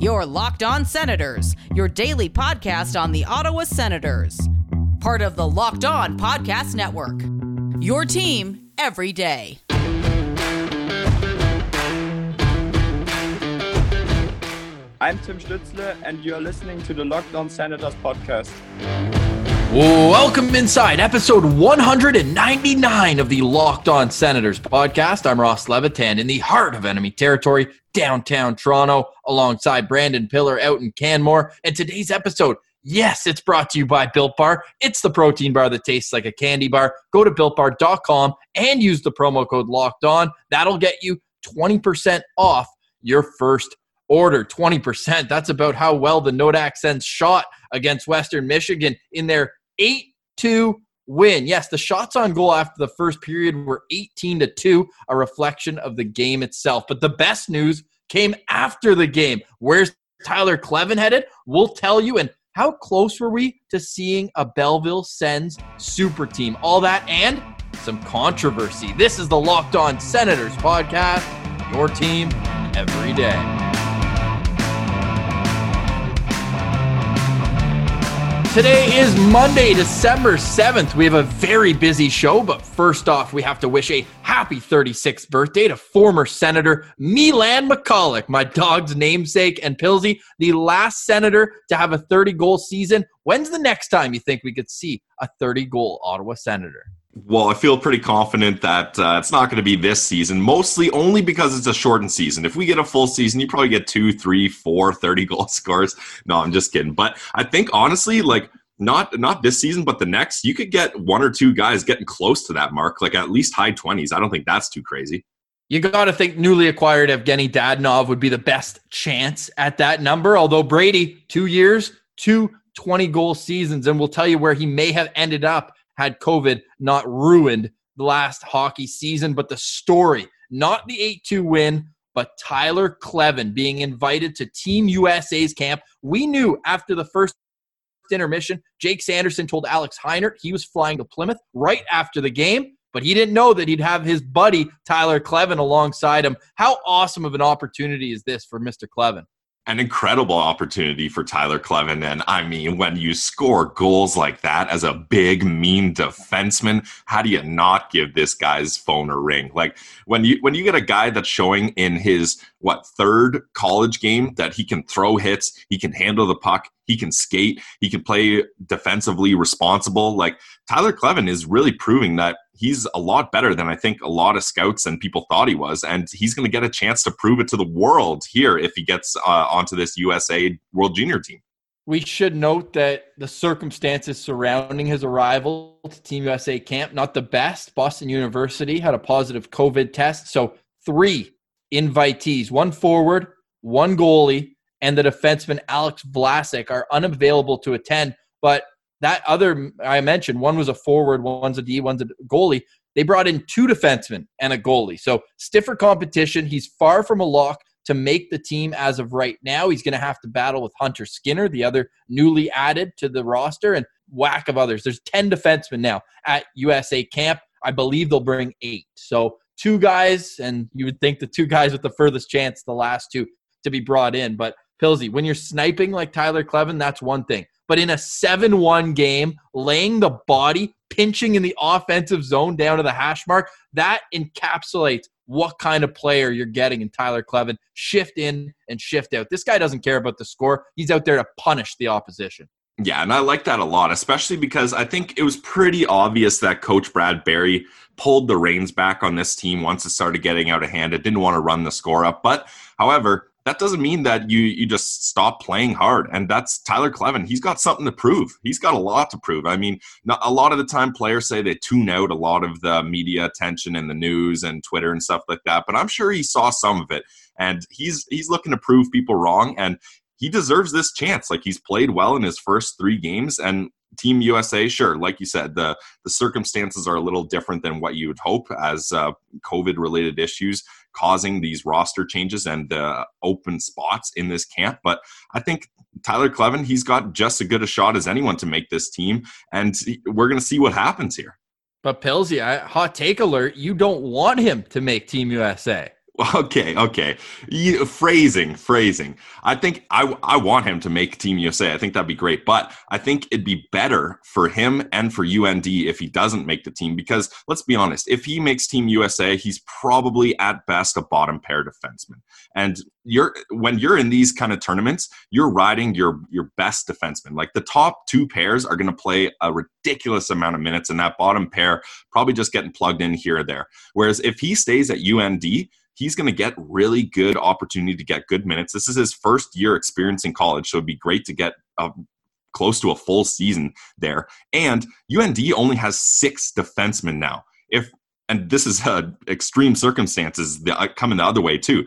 Your Locked On Senators, your daily podcast on the Ottawa Senators. Part of the Locked On Podcast Network. Your team every day. I'm Tim Stützle, and you're listening to the Locked On Senators podcast. Welcome inside episode 199 of the Locked On Senators podcast. I'm Ross Levitan in the heart of enemy territory, downtown Toronto, alongside Brandon Pillar out in Canmore. And today's episode, yes, it's brought to you by Built Bar. It's the protein bar that tastes like a candy bar. Go to builtbar.com and use the promo code Locked On. That'll get you 20% off your first order 20%. That's about how well the Nodak Sens shot against Western Michigan in their 8 2 win. Yes, the shots on goal after the first period were 18 to 2, a reflection of the game itself. But the best news came after the game. Where's Tyler Kleven headed? We'll tell you. And how close were we to seeing a Belleville Sens super team? All that and some controversy. This is the Locked On Senators podcast, your team every day. Today is Monday, December 7th. We have a very busy show, but first off, we have to wish a happy 36th birthday to former Senator Milan Michalek, my dog's namesake, and Pilsy, the last senator to have a 30 goal season. When's the next time you think we could see a 30 goal Ottawa Senator? Well, I feel pretty confident that uh, it's not going to be this season, mostly only because it's a shortened season. If we get a full season, you probably get two, three, four 30 goal scores. No, I'm just kidding. But I think honestly, like, not not this season, but the next, you could get one or two guys getting close to that mark, like at least high 20s. I don't think that's too crazy. You got to think newly acquired Evgeny Dadonov would be the best chance at that number. Although Brady, two years, two 20 goal seasons, and we'll tell you where he may have ended up had COVID not ruined the last hockey season. But the story, not the 8 2 win, but Tyler Kleven being invited to Team USA's camp. We knew after the first intermission, Jake Sanderson told Alex Heinert he was flying to Plymouth right after the game, but he didn't know that he'd have his buddy Tyler Kleven alongside him. How awesome of an opportunity is this for Mr. Kleven? An incredible opportunity for Tyler Kleven. And I mean, when you score goals like that as a big, mean defenseman, how do you not give this guy's phone a ring? Like when you when you get a guy that's showing in his what third college game that he can throw hits, he can handle the puck, he can skate, he can play defensively responsible. Like Tyler Kleven is really proving that he's a lot better than I think a lot of scouts and people thought he was, and he's going to get a chance to prove it to the world here if he gets uh, onto this USA World Junior team. We should note that the circumstances surrounding his arrival to Team USA camp not the best. Boston University had a positive COVID test, so three invitees, one forward, one goalie, and the defenseman Alex Vlasic are unavailable to attend. But that other I mentioned, one was a forward, one's a D, one's a goalie. They brought in two defensemen and a goalie. So stiffer competition. He's far from a lock to make the team as of right now. He's going to have to battle with Hunter Skinner, the other newly added to the roster, and whack of others. There's 10 defensemen now at USA camp. I believe they'll bring eight. So two guys, and you would think the two guys with the furthest chance, the last two, to be brought in. But Pilsy, when you're sniping like Tyler Kleven, that's one thing but in a 7 1 game, laying the body, pinching in the offensive zone down to the hash mark, that encapsulates what kind of player you're getting in Tyler Kleven. Shift in and shift out. This guy doesn't care about the score, he's out there to punish the opposition. Yeah, and I like that a lot, especially because I think it was pretty obvious that Coach Brad Berry pulled the reins back on this team once it started getting out of hand. It didn't want to run the score up. But, however, that doesn't mean that you you just stop playing hard. And that's Tyler Kleven. He's got something to prove. He's got a lot to prove. I mean, not, a lot of the time players say they tune out a lot of the media attention and the news and Twitter and stuff like that. But I'm sure he saw some of it, and he's he's looking to prove people wrong. And he deserves this chance. Like he's played well in his first three games, and Team USA, sure, like you said, the the circumstances are a little different than what you would hope as uh, COVID related issues causing these roster changes and uh, open spots in this camp. But I think Tyler Kleven, he's got just as good a shot as anyone to make this team, and we're going to see what happens here. But Pilsy, hot take alert: you don't want him to make Team USA. Okay, okay. You, phrasing, phrasing. I think I I want him to make Team USA. I think that'd be great. But I think it'd be better for him and for UND if he doesn't make the team. Because let's be honest, if he makes Team USA, he's probably at best a bottom pair defenseman. And you're when you're in these kind of tournaments, you're riding your your best defenseman. Like the top two pairs are going to play a ridiculous amount of minutes, and that bottom pair probably just getting plugged in here or there. Whereas if he stays at UND he's going to get really good opportunity to get good minutes. This is his first year experience in college, so it'd be great to get a, close to a full season there. And UND only has six defensemen now. If and this is uh, extreme circumstances the, uh, coming the other way too.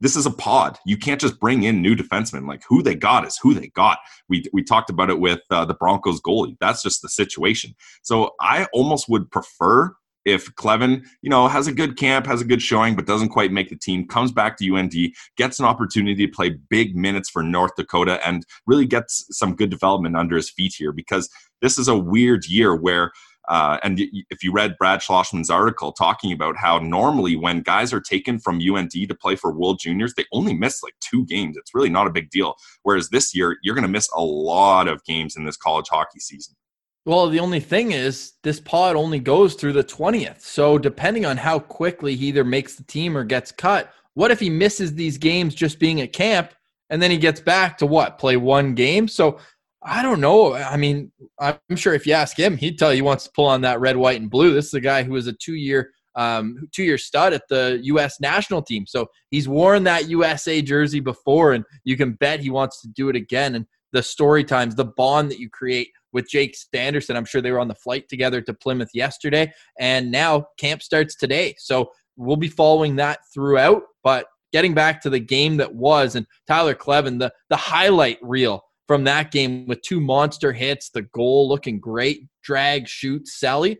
This is a pod. You can't just bring in new defensemen. Like who they got is who they got. We we talked about it with uh, the Broncos goalie. That's just the situation. So I almost would prefer if Kleven, you know, has a good camp, has a good showing, but doesn't quite make the team, comes back to UND, gets an opportunity to play big minutes for North Dakota, and really gets some good development under his feet here because this is a weird year where. Uh, and if you read Brad Schlossman's article talking about how normally when guys are taken from UND to play for World Juniors, they only miss like two games. It's really not a big deal. Whereas this year, you're going to miss a lot of games in this college hockey season. Well, the only thing is this pod only goes through the 20th. So depending on how quickly he either makes the team or gets cut, what if he misses these games just being at camp and then he gets back to what? Play one game? So I don't know. I mean, I'm sure if you ask him, he'd tell you he wants to pull on that red, white, and blue. This is a guy who was a two-year um, two-year stud at the U.S. national team. So he's worn that USA jersey before, and you can bet he wants to do it again. And the story times, the bond that you create with Jake Sanderson. I'm sure they were on the flight together to Plymouth yesterday, and now camp starts today. So we'll be following that throughout. But getting back to the game that was, and Tyler Kleven, the the highlight reel from that game with two monster hits, the goal looking great, drag, shoot, Sally.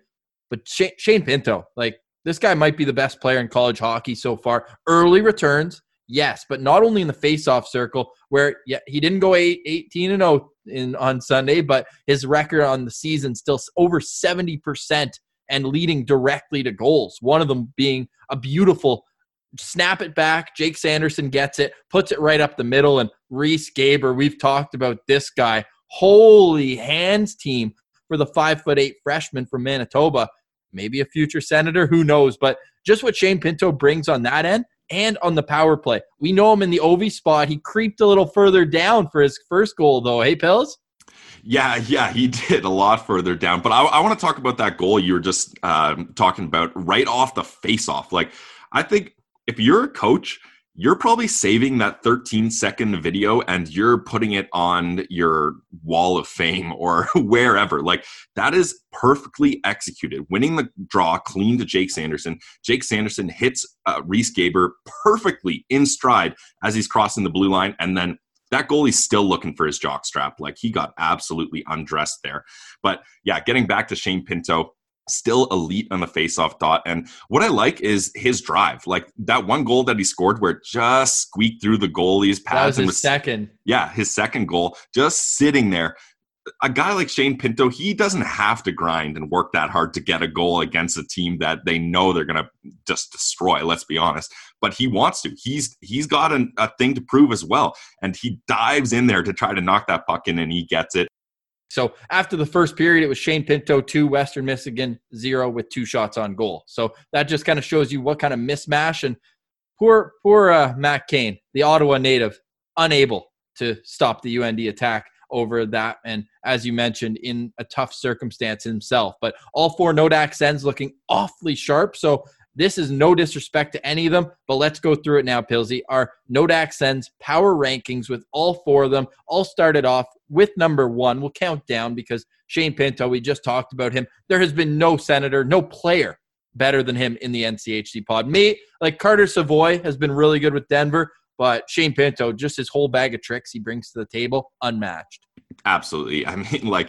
But Shane Pinto, like this guy might be the best player in college hockey so far. Early returns, yes, but not only in the faceoff circle where yeah, he didn't go eight, 18 and 0 in on Sunday, but his record on the season still over 70% and leading directly to goals. One of them being a beautiful snap it back. Jake Sanderson gets it, puts it right up the middle, and Riese Gaber. We've talked about this guy. Holy hands team for the five foot eight freshman from Manitoba. Maybe a future senator, who knows? But just what Shane Pinto brings on that end and on the power play. We know him in the Ovi spot. He creeped a little further down for his first goal, though. Hey, Pills? Yeah, yeah, he did a lot further down. But I, I want to talk about that goal you were just uh, talking about right off the face off. Like, I think if you're a coach – you're probably saving that 13 second video and you're putting it on your wall of fame or wherever. Like that is perfectly executed. Winning the draw clean to Jake Sanderson. Jake Sanderson hits uh, Riese Gaber perfectly in stride as he's crossing the blue line. And then that goalie's still looking for his jock strap. Like he got absolutely undressed there. But yeah, getting back to Shane Pinto, still elite on the faceoff dot. And what I like is his drive. Like that one goal that he scored where it just squeaked through the goalie's pads. That was his was, second. Yeah, his second goal, just sitting there. A guy like Shane Pinto, he doesn't have to grind and work that hard to get a goal against a team that they know they're going to just destroy. Let's be honest, but he wants to. He's he's got an, a thing to prove as well, and he dives in there to try to knock that puck in, and he gets it. So after the first period, it was Shane Pinto two, Western Michigan zero with two shots on goal. So that just kind of shows you what kind of mismatch and poor poor uh, Matt Kane, the Ottawa native, unable to stop the UND attack over that. And as you mentioned, in a tough circumstance himself. But all four Nodak Sens looking awfully sharp. So this is no disrespect to any of them, but let's go through it now, Pilsy. Our Nodak Sens power rankings with all four of them all started off with number one. We'll count down because Shane Pinto, we just talked about him. There has been no senator, no player better than him in the NCHC pod. Me, like Carter Savoie has been really good with Denver, but Shane Pinto, just his whole bag of tricks he brings to the table, unmatched. Absolutely. I mean, like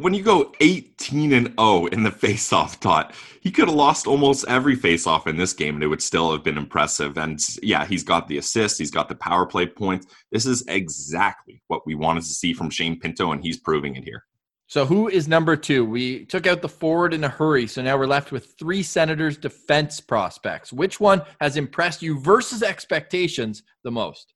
when you go 18 and 0 in the face-off dot, he could have lost almost every face-off in this game and it would still have been impressive. And yeah, he's got the assist, he's got the power play points. This is exactly what we wanted to see from Shane Pinto, and he's proving it here. So who is number two? We took out the forward in a hurry, so now we're left with three Senators defense prospects. Which one has impressed you versus expectations the most?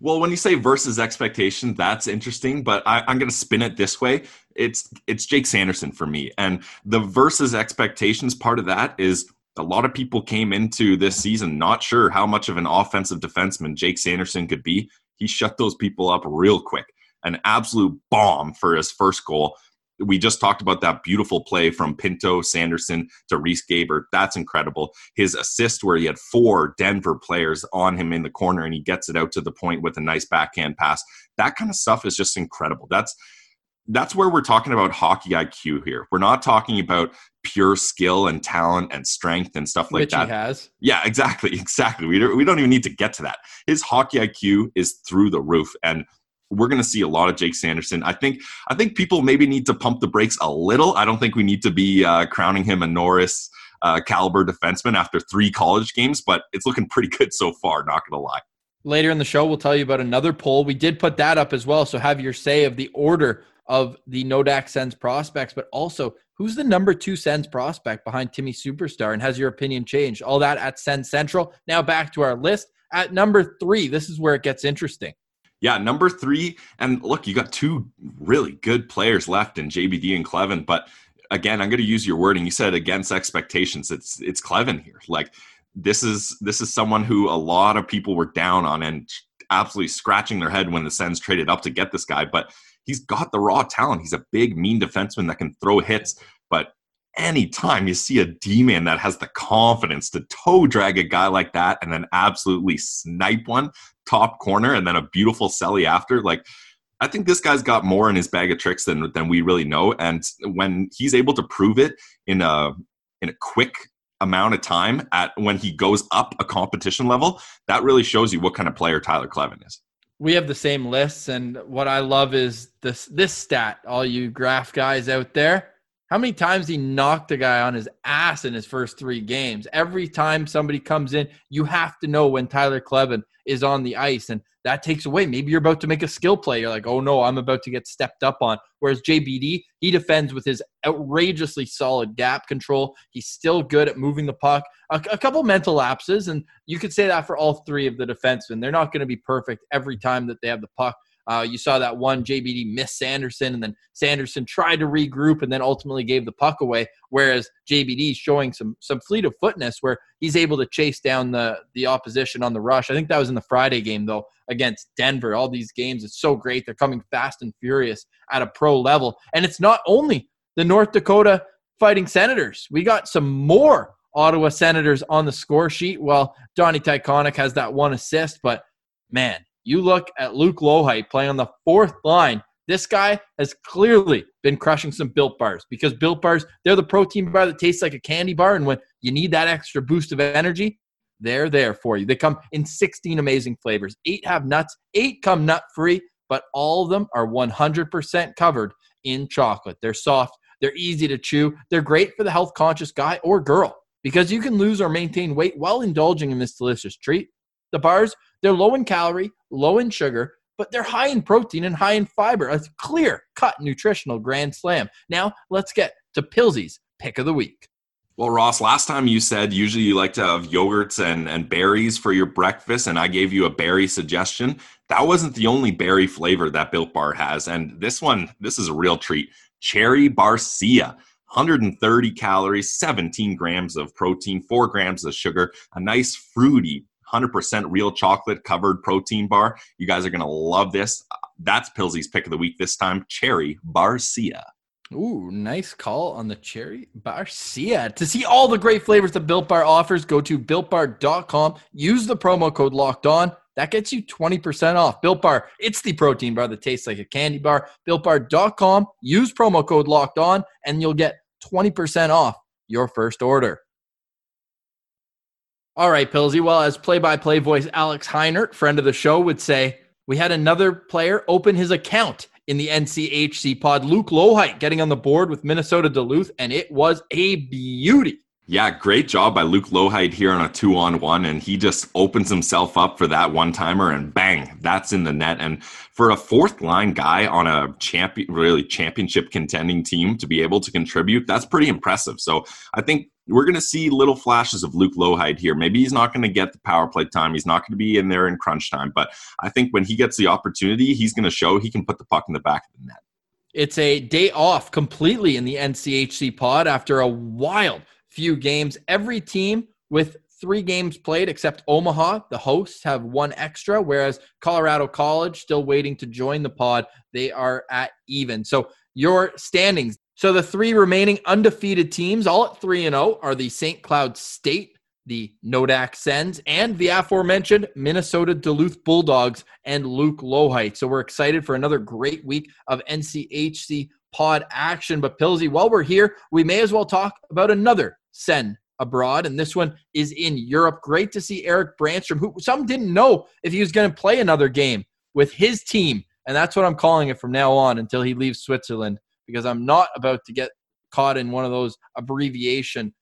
Well, when you say versus expectation, that's interesting, but I, am going to spin it this way. It's it's Jake Sanderson for me, and the versus expectations part of that is a lot of people came into this season not sure how much of an offensive defenseman Jake Sanderson could be. He shut those people up real quick. An absolute bomb for his first goal we just talked about that beautiful play from Pinto Sanderson to Riese Gaber. That's incredible. His assist, where he had four Denver players on him in the corner and he gets it out to the point with a nice backhand pass. That kind of stuff is just incredible. That's that's where we're talking about hockey IQ here. We're not talking about pure skill and talent and strength and stuff like Which that. He has. Yeah, exactly, exactly. We don't, we don't even need to get to that. His hockey IQ is through the roof, and we're going to see a lot of Jake Sanderson. I think I think people maybe need to pump the brakes a little. I don't think we need to be uh, crowning him a Norris uh, caliber defenseman after three college games, but it's looking pretty good so far. Not going to lie. Later in the show, we'll tell you about another poll. We did put that up as well, so have your say of the order of the Nodak Sens prospects, but also who's the number two Sens prospect behind Timmy Superstar, and has your opinion changed? All that at Sens Central. Now back to our list at number three. This is where it gets interesting yeah, number three. And look, you got two really good players left in JBD and Kleven. But again, I'm going to use your wording. You said against expectations. It's it's Kleven here. Like this is this is someone who a lot of people were down on and absolutely scratching their head when the Sens traded up to get this guy. But he's got the raw talent. He's a big, mean defenseman that can throw hits. But anytime you see a D man that has the confidence to toe drag a guy like that and then absolutely snipe one, top corner and then a beautiful celly after. Like, I think this guy's got more in his bag of tricks than than we really know. And when he's able to prove it in a in a quick amount of time at when he goes up a competition level, that really shows you what kind of player Tyler Kleven is. We have the same lists, and what I love is this this stat. All you graph guys out there, how many times he knocked a guy on his ass in his first three games? Every time somebody comes in, you have to know when Tyler Kleven is on the ice. And that takes away. Maybe you're about to make a skill play. You're like, oh no, I'm about to get stepped up on. Whereas JBD, he defends with his outrageously solid gap control. He's still good at moving the puck. A, a couple mental lapses, and you could say that for all three of the defensemen. They're not going to be perfect every time that they have the puck. Uh, you saw that one JBD miss Sanderson, and then Sanderson tried to regroup and then ultimately gave the puck away. Whereas JBD showing some some fleet of footness where he's able to chase down the the opposition on the rush. I think that was in the Friday game though against Denver. All these games, it's so great. They're coming fast and furious at a pro level, and it's not only the North Dakota Fighting Senators. We got some more Ottawa Senators on the score sheet. Well, Jonny Tychonick has that one assist, but man, you look at Luke Loheit playing on the fourth line. This guy has clearly been crushing some built bars because built bars, they're the protein bar that tastes like a candy bar. And when you need that extra boost of energy, they're there for you. They come in 16 amazing flavors. Eight have nuts, eight come nut free, but all of them are 100% covered in chocolate. They're soft, they're easy to chew, they're great for the health conscious guy or girl because you can lose or maintain weight while indulging in this delicious treat. The bars, they're low in calorie, low in sugar, but they're high in protein and high in fiber. A clear cut nutritional grand slam. Now, let's get to Pilsy's pick of the week. Well, Ross, last time you said usually you like to have yogurts and, and berries for your breakfast, and I gave you a berry suggestion. That wasn't the only berry flavor that Built Bar has. And this one, this is a real treat. Cherry Barcia. 130 calories, 17 grams of protein, 4 grams of sugar, a nice fruity 100% real chocolate covered protein bar. You guys are going to love this. That's Pilsy's pick of the week this time Cherry Barcia. Ooh, nice call on the cherry barcia. To see all the great flavors that Built Bar offers, go to builtbar.com. Use the promo code locked on. That gets you 20% off. Built Bar, it's the protein bar that tastes like a candy bar. BuiltBar.com. Use promo code locked on, and you'll get 20% off your first order. All right, Pilsy. Well, as play by play voice Alex Heinert, friend of the show, would say, we had another player open his account in the NCHC pod. Luke Loheit getting on the board with Minnesota Duluth, and it was a beauty. Yeah, great job by Luke Loheit here on a two on one. And he just opens himself up for that one timer and bang, that's in the net. And for a fourth line guy on a champion, really championship contending team to be able to contribute, that's pretty impressive. So I think we're going to see little flashes of Luke Loheit here. Maybe he's not going to get the power play time. He's not going to be in there in crunch time. But I think when he gets the opportunity, he's going to show he can put the puck in the back of the net. It's a day off completely in the NCHC pod after a wild few games. Every team with three games played except Omaha, the hosts, have one extra, whereas Colorado College, still waiting to join the pod, they are at even. So your standings. So the three remaining undefeated teams, all at 3 and 0, are the St. Cloud State, the Nodak Sens, and the aforementioned Minnesota Duluth Bulldogs and Luke Loheit. So we're excited for another great week of NCHC pod action. But Pilsy, while we're here, we may as well talk about another Sen abroad, and this one is in Europe. Great to see Eric Brannstrom, who some didn't know if he was going to play another game with his team, and that's what I'm calling it from now on until he leaves Switzerland, because I'm not about to get caught in one of those abbreviation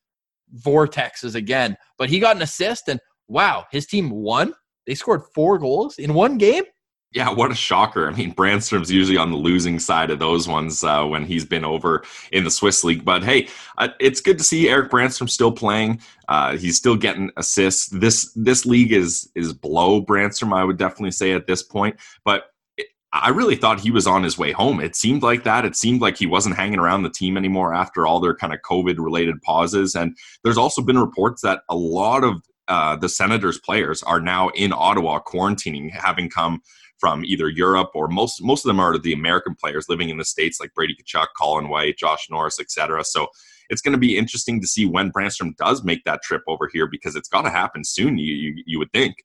vortexes again. But he got an assist, and wow, his team won. They scored four goals in one game. Yeah, what a shocker. I mean, Brannstrom's usually on the losing side of those ones uh, when he's been over in the Swiss league. But hey, uh, it's good to see Eric Brannstrom still playing. Uh, he's still getting assists. This this league is is below Brannstrom, I would definitely say at this point. But I really thought he was on his way home. It seemed like that. It seemed like he wasn't hanging around the team anymore after all their kind of COVID related pauses. And there's also been reports that a lot of uh, the Senators players are now in Ottawa quarantining, having come from either Europe or most most of them are the American players living in the states, like Brady Tkachuk, Colin White, Josh Norris, etc. So it's going to be interesting to see when Brannstrom does make that trip over here because it's got to happen soon. You, you, you would think.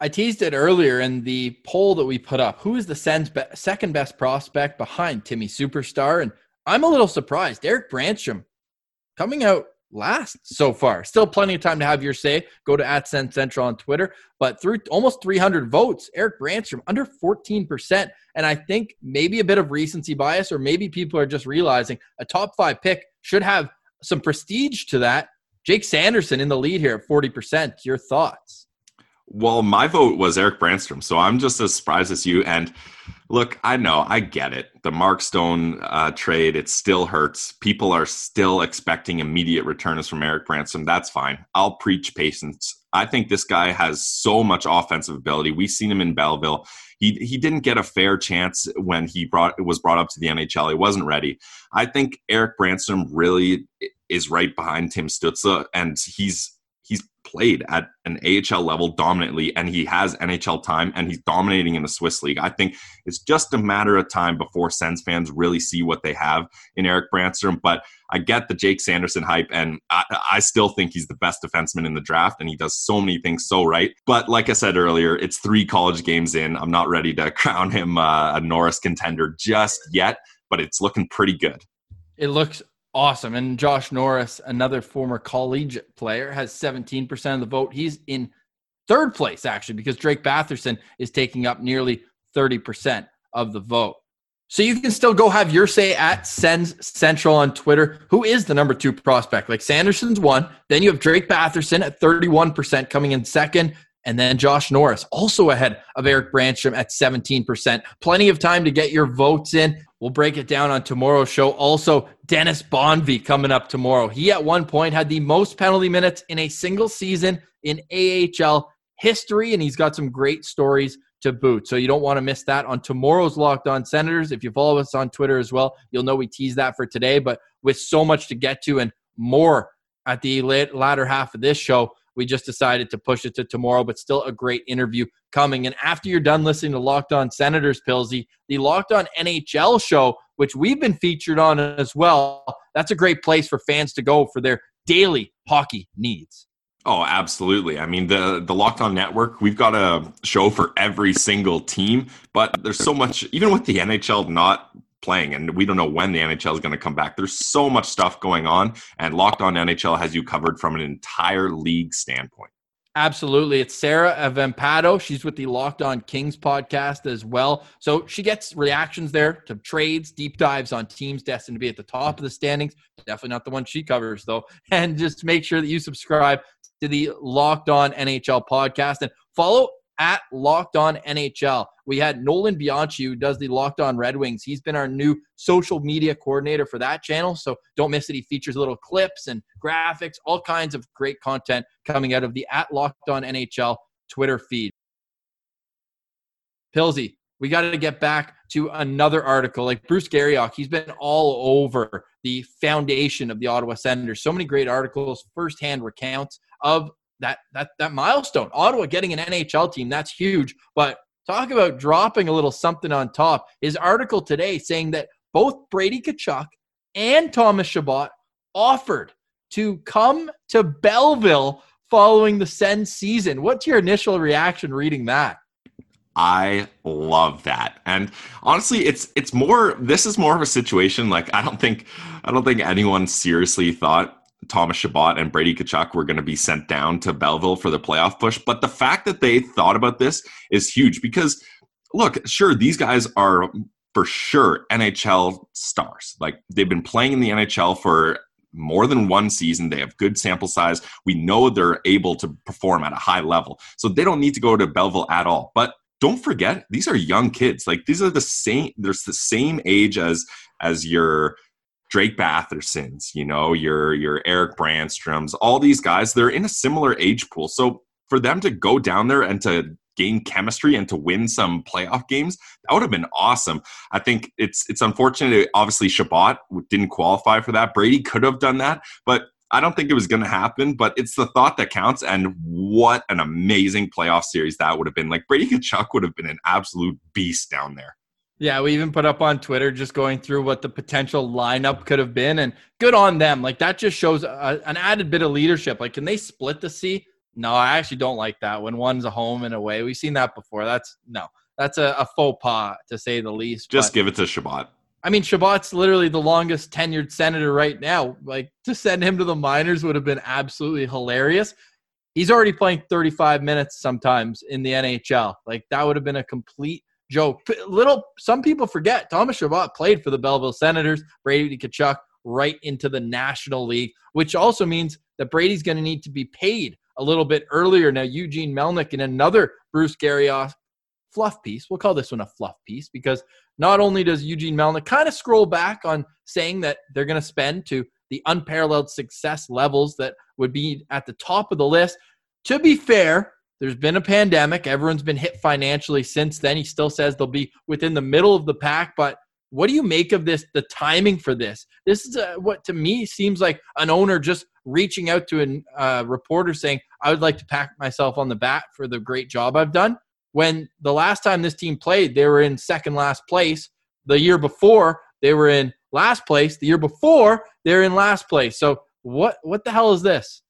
I teased it earlier in the poll that we put up. Who is the Sens be- second best prospect behind Timmy Superstar? And I'm a little surprised. Erik Brannstrom coming out last so far. Still plenty of time to have your say. Go to at Sen Central on Twitter. But through almost 300 votes, Erik Brannstrom under 14%. And I think maybe a bit of recency bias, or maybe people are just realizing a top five pick should have some prestige to that. Jake Sanderson in the lead here at 40%. Your thoughts? Well, my vote was Eric Brannstrom, so I'm just as surprised as you. And look, I know, I get it. The Mark Stone uh, trade, it still hurts. People are still expecting immediate returns from Eric Brannstrom. That's fine. I'll preach patience. I think this guy has so much offensive ability. We've seen him in Belleville. He, he didn't get a fair chance when he brought was brought up to the NHL. He wasn't ready. I think Eric Brannstrom really is right behind Tim Stützle, and he's played at an AHL level dominantly and he has NHL time and he's dominating in the Swiss league. I think it's just a matter of time before Sens fans really see what they have in Eric Brannstrom. But I get the Jake Sanderson hype and I, I, still think he's the best defenseman in the draft and he does so many things so right. But like I said earlier, it's three college games in. I'm not ready to crown him uh, a Norris contender just yet, but it's looking pretty good. It looks awesome. And Josh Norris, another former collegiate player, has 17% of the vote. He's in third place, actually, because Drake Batherson is taking up nearly 30% of the vote. So you can still go have your say at Sens Central on Twitter. Who is the number two prospect? Like Sanderson's one. Then you have Drake Batherson at 31% coming in second. And then Josh Norris, also ahead of Eric Brannstrom at 17%. Plenty of time to get your votes in. We'll break it down on tomorrow's show. Also, Dennis Bonvie coming up tomorrow. He at one point had the most penalty minutes in a single season in AHL history, and he's got some great stories to boot. So you don't want to miss that on tomorrow's Locked On Senators. If you follow us on Twitter as well, you'll know we tease that for today. But with so much to get to and more at the latter half of this show, we just decided to push it to tomorrow, but still a great interview coming. And after you're done listening to Locked On Senators, Pilsy, the Locked On NHL show, which we've been featured on as well, that's a great place for fans to go for their daily hockey needs. Oh, absolutely. I mean, the the Locked On Network, we've got a show for every single team, but there's so much even with the NHL not playing and we don't know when the NHL is going to come back. There's so much stuff going on and Locked On NHL has you covered from an entire league standpoint. Absolutely. It's Sarah Avampado. She's with the Locked On Kings podcast as well. So she gets reactions there to trades, deep dives on teams destined to be at the top of the standings. Definitely not the one she covers, though. And just make sure that you subscribe to the Locked On NHL podcast and follow at Locked On NHL. We had Nolan Bianchi, who does the Locked On Red Wings. He's been our new social media coordinator for that channel. So don't miss it. He features little clips and graphics, all kinds of great content coming out of the at Locked On NHL Twitter feed. Pilsy, we got to get back to another article. Like Bruce Garrioch, he's been all over the foundation of the Ottawa Senators. So many great articles, firsthand recounts of that that that milestone. Ottawa getting an NHL team, that's huge. But talk about dropping a little something on top. His article today saying that both Brady Tkachuk and Thomas Chabot offered to come to Belleville following the Sens season. What's your initial reaction reading that? I love that. And honestly, it's it's more this is more of a situation like I don't think I don't think anyone seriously thought Thomas Chabot and Brady Tkachuk were going to be sent down to Belleville for the playoff push. But the fact that they thought about this is huge because, look, sure, these guys are for sure NHL stars. Like they've been playing in the NHL for more than one season. They have good sample size. We know they're able to perform at a high level. So they don't need to go to Belleville at all. But don't forget, these are young kids. Like these are the same, there's the same age as as your Drake Bathersons, you know, your your Erik Brännströms, all these guys, they're in a similar age pool. So for them to go down there and to gain chemistry and to win some playoff games, that would have been awesome. I think it's it's unfortunate. Obviously, Chabot didn't qualify for that. Brady could have done that, but I don't think it was going to happen. But it's the thought that counts. And what an amazing playoff series that would have been! Like Brady Tkachuk would have been an absolute beast down there. Yeah, we even put up on Twitter just going through what the potential lineup could have been, and good on them. Like that just shows a, an added bit of leadership. Like, can they split the C? No, I actually don't like that when one's a home and away. We've seen that before. That's no, that's a, a faux pas to say the least. Just but, give it to Chabot. I mean, Chabot's literally the longest tenured senator right now. Like to send him to the minors would have been absolutely hilarious. He's already playing 35 minutes sometimes in the NHL. Like that would have been a complete joke. Little some people forget Thomas Chabot played for the Belleville Senators, Brady Tkachuk right into the National League, which also means that Brady's going to need to be paid a little bit earlier. Now, Eugene Melnyk in another Bruce Garrioch fluff piece. We'll call this one a fluff piece because not only does Eugene Melnyk kind of scroll back on saying that they're going to spend to the unparalleled success levels that would be at the top of the list. To be fair, there's been a pandemic. Everyone's been hit financially since then. He still says they'll be within the middle of the pack. But what do you make of this? The timing for this? This is a, what to me seems like an owner just reaching out to a uh, reporter saying, "I would like to pat myself on the back for the great job I've done." When the last time this team played, they were in second last place. The year before, they were in last place. The year before, they're in last place. So what what the hell is this?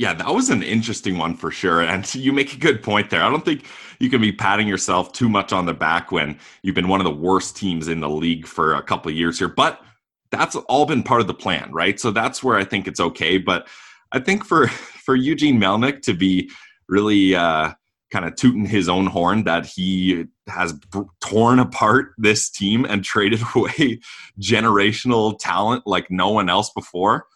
Yeah, that was an interesting one for sure. And you make a good point there. I don't think you can be patting yourself too much on the back when you've been one of the worst teams in the league for a couple of years here. But that's all been part of the plan, right? So that's where I think it's okay. But I think for for Eugene Melnyk to be really uh, kind of tooting his own horn that he has b- torn apart this team and traded away generational talent like no one else before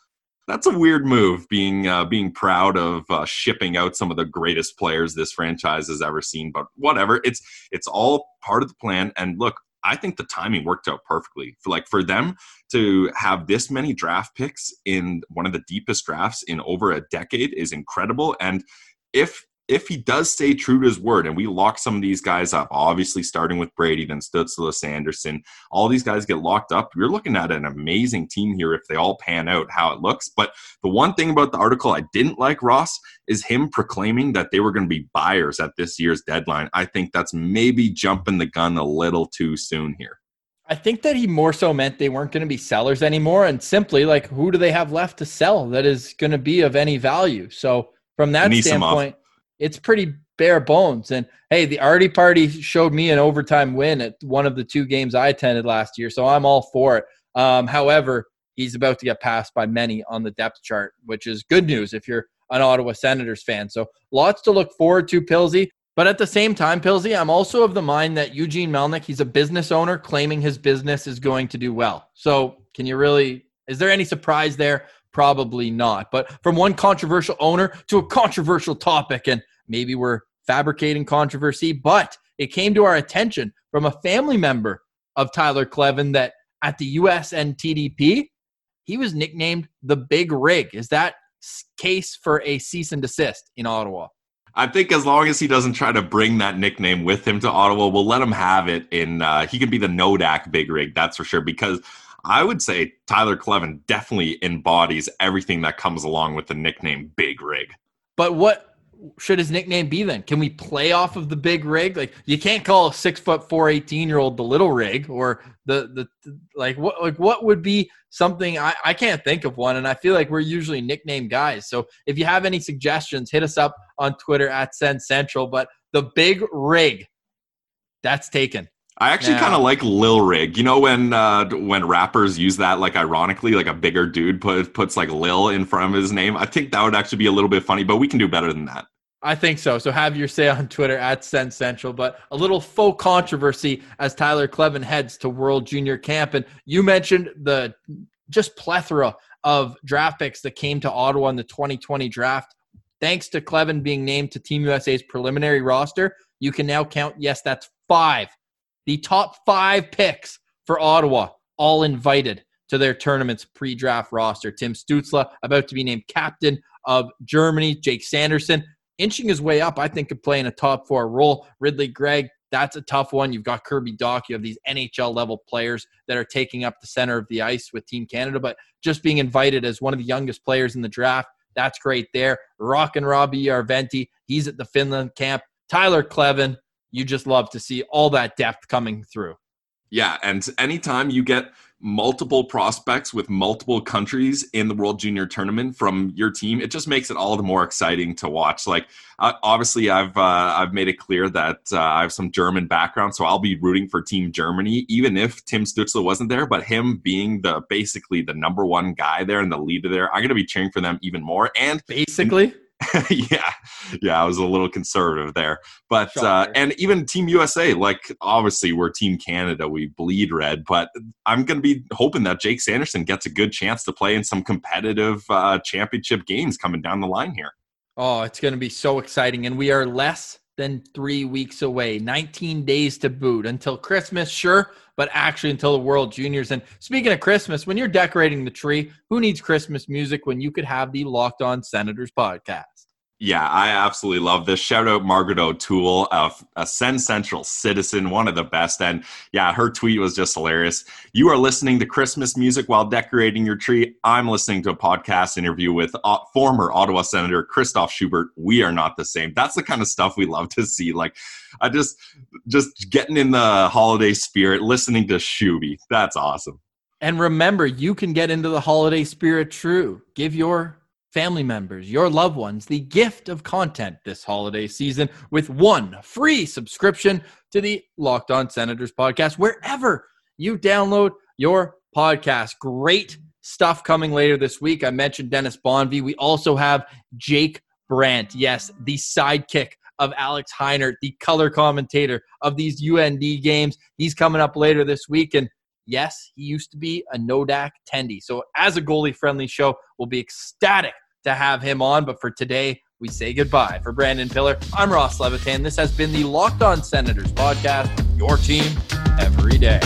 that's a weird move being uh, being proud of uh, shipping out some of the greatest players this franchise has ever seen but whatever it's it's all part of the plan and look i think the timing worked out perfectly. For like for them to have this many draft picks in one of the deepest drafts in over a decade is incredible and if if he does stay true to his word and we lock some of these guys up, obviously starting with Brady, then Stützle, Sanderson, all these guys get locked up, you're looking at an amazing team here if they all pan out how it looks. But the one thing about the article I didn't like, Ross, is him proclaiming that they were going to be buyers at this year's deadline. I think that's maybe jumping the gun a little too soon here. I think that he more so meant they weren't going to be sellers anymore and simply like who do they have left to sell that is going to be of any value. So from that Anisimov. standpoint, it's pretty bare bones. And hey, the Artie Party showed me an overtime win at one of the two games I attended last year, so I'm all for it. Um, however, he's about to get passed by many on the depth chart, which is good news if you're an Ottawa Senators fan. So lots to look forward to, Pilsy. But at the same time, Pilsy, I'm also of the mind that Eugene Melnyk, he's a business owner claiming his business is going to do well. So can you really, is there any surprise there? Probably not. But from one controversial owner to a controversial topic, and maybe we're fabricating controversy, but it came to our attention from a family member of Tyler Kleven that at the USNTDP, he was nicknamed the Big Rig. Is that case for a cease and desist in Ottawa? I think as long as he doesn't try to bring that nickname with him to Ottawa, we'll let him have it. In uh, he can be the Nodak Big Rig, that's for sure. Because I would say Tyler Kleven definitely embodies everything that comes along with the nickname Big Rig. But what should his nickname be then? Can we play off of the big rig? Like you can't call a six foot four, 18 year old the little rig or the, the, the like what like what would be something I, I can't think of one and I feel like we're usually nickname guys. So if you have any suggestions, hit us up on Twitter at Sens Central. But the big rig, that's taken. I actually kind of like Lil Rig. You know when uh, when rappers use that like ironically, like a bigger dude put, puts like Lil in front of his name. I think that would actually be a little bit funny, but we can do better than that. I think so. So have your say on Twitter at Sens Central. But a little faux controversy as Tyler Kleven heads to World Junior Camp, and you mentioned the just plethora of draft picks that came to Ottawa in the 2020 draft. Thanks to Kleven being named to Team USA's preliminary roster, you can now count. Yes, that's five the top five picks for Ottawa, all invited to their tournament's pre draft roster. Tim Stützle, about to be named captain of Germany. Jake Sanderson, inching his way up, I think, could play in a top four role. Ridley Greig, that's a tough one. You've got Kirby Dach. You have these NHL level players that are taking up the center of the ice with Team Canada, but just being invited as one of the youngest players in the draft, that's great there. Rock and Roby Järventie, he's at the Finland camp. Tyler Kleven, you just love to see all that depth coming through. Yeah, and anytime you get multiple prospects with multiple countries in the World Junior Tournament from your team, it just makes it all the more exciting to watch. Like, uh, obviously, I've uh, I've made it clear that uh, I have some German background, so I'll be rooting for Team Germany, even if Tim Stützle wasn't there. But him being the basically the number one guy there and the leader there, I'm going to be cheering for them even more. And basically. yeah, yeah, I was a little conservative there, but uh, and even Team USA, like obviously we're Team Canada, we bleed red, but I'm going to be hoping that Jake Sanderson gets a good chance to play in some competitive uh, championship games coming down the line here. Oh, it's going to be so exciting, and we are less than three weeks away, 19 days to boot. Until Christmas, sure, but actually until the World Juniors. And speaking of Christmas, when you're decorating the tree, who needs Christmas music when you could have the Locked On Senators podcast? Yeah, I absolutely love this. Shout out Margaret O'Toole, a, a Sens Central citizen, one of the best. And yeah, her tweet was just hilarious. You are listening to Christmas music while decorating your tree. I'm listening to a podcast interview with uh, former Ottawa Senator Christoph Schubert. We are not the same. That's the kind of stuff we love to see. Like, I just, just getting in the holiday spirit, listening to Shuby. That's awesome. And remember, you can get into the holiday spirit true. Give your family members, your loved ones, the gift of content this holiday season with one free subscription to the Locked On Senators podcast, wherever you download your podcast. Great stuff coming later this week. I mentioned Dennis Bonvie. We also have Jake Brandt. Yes, the sidekick of Alex Heinert, the color commentator of these UND games. He's coming up later this week. And yes, he used to be a Nodak Tendy. So, as a goalie friendly show, we'll be ecstatic to have him on. But for today, we say goodbye. For Brandon Pillar, I'm Ross Levitan. This has been the Locked On Senators podcast, your team every day.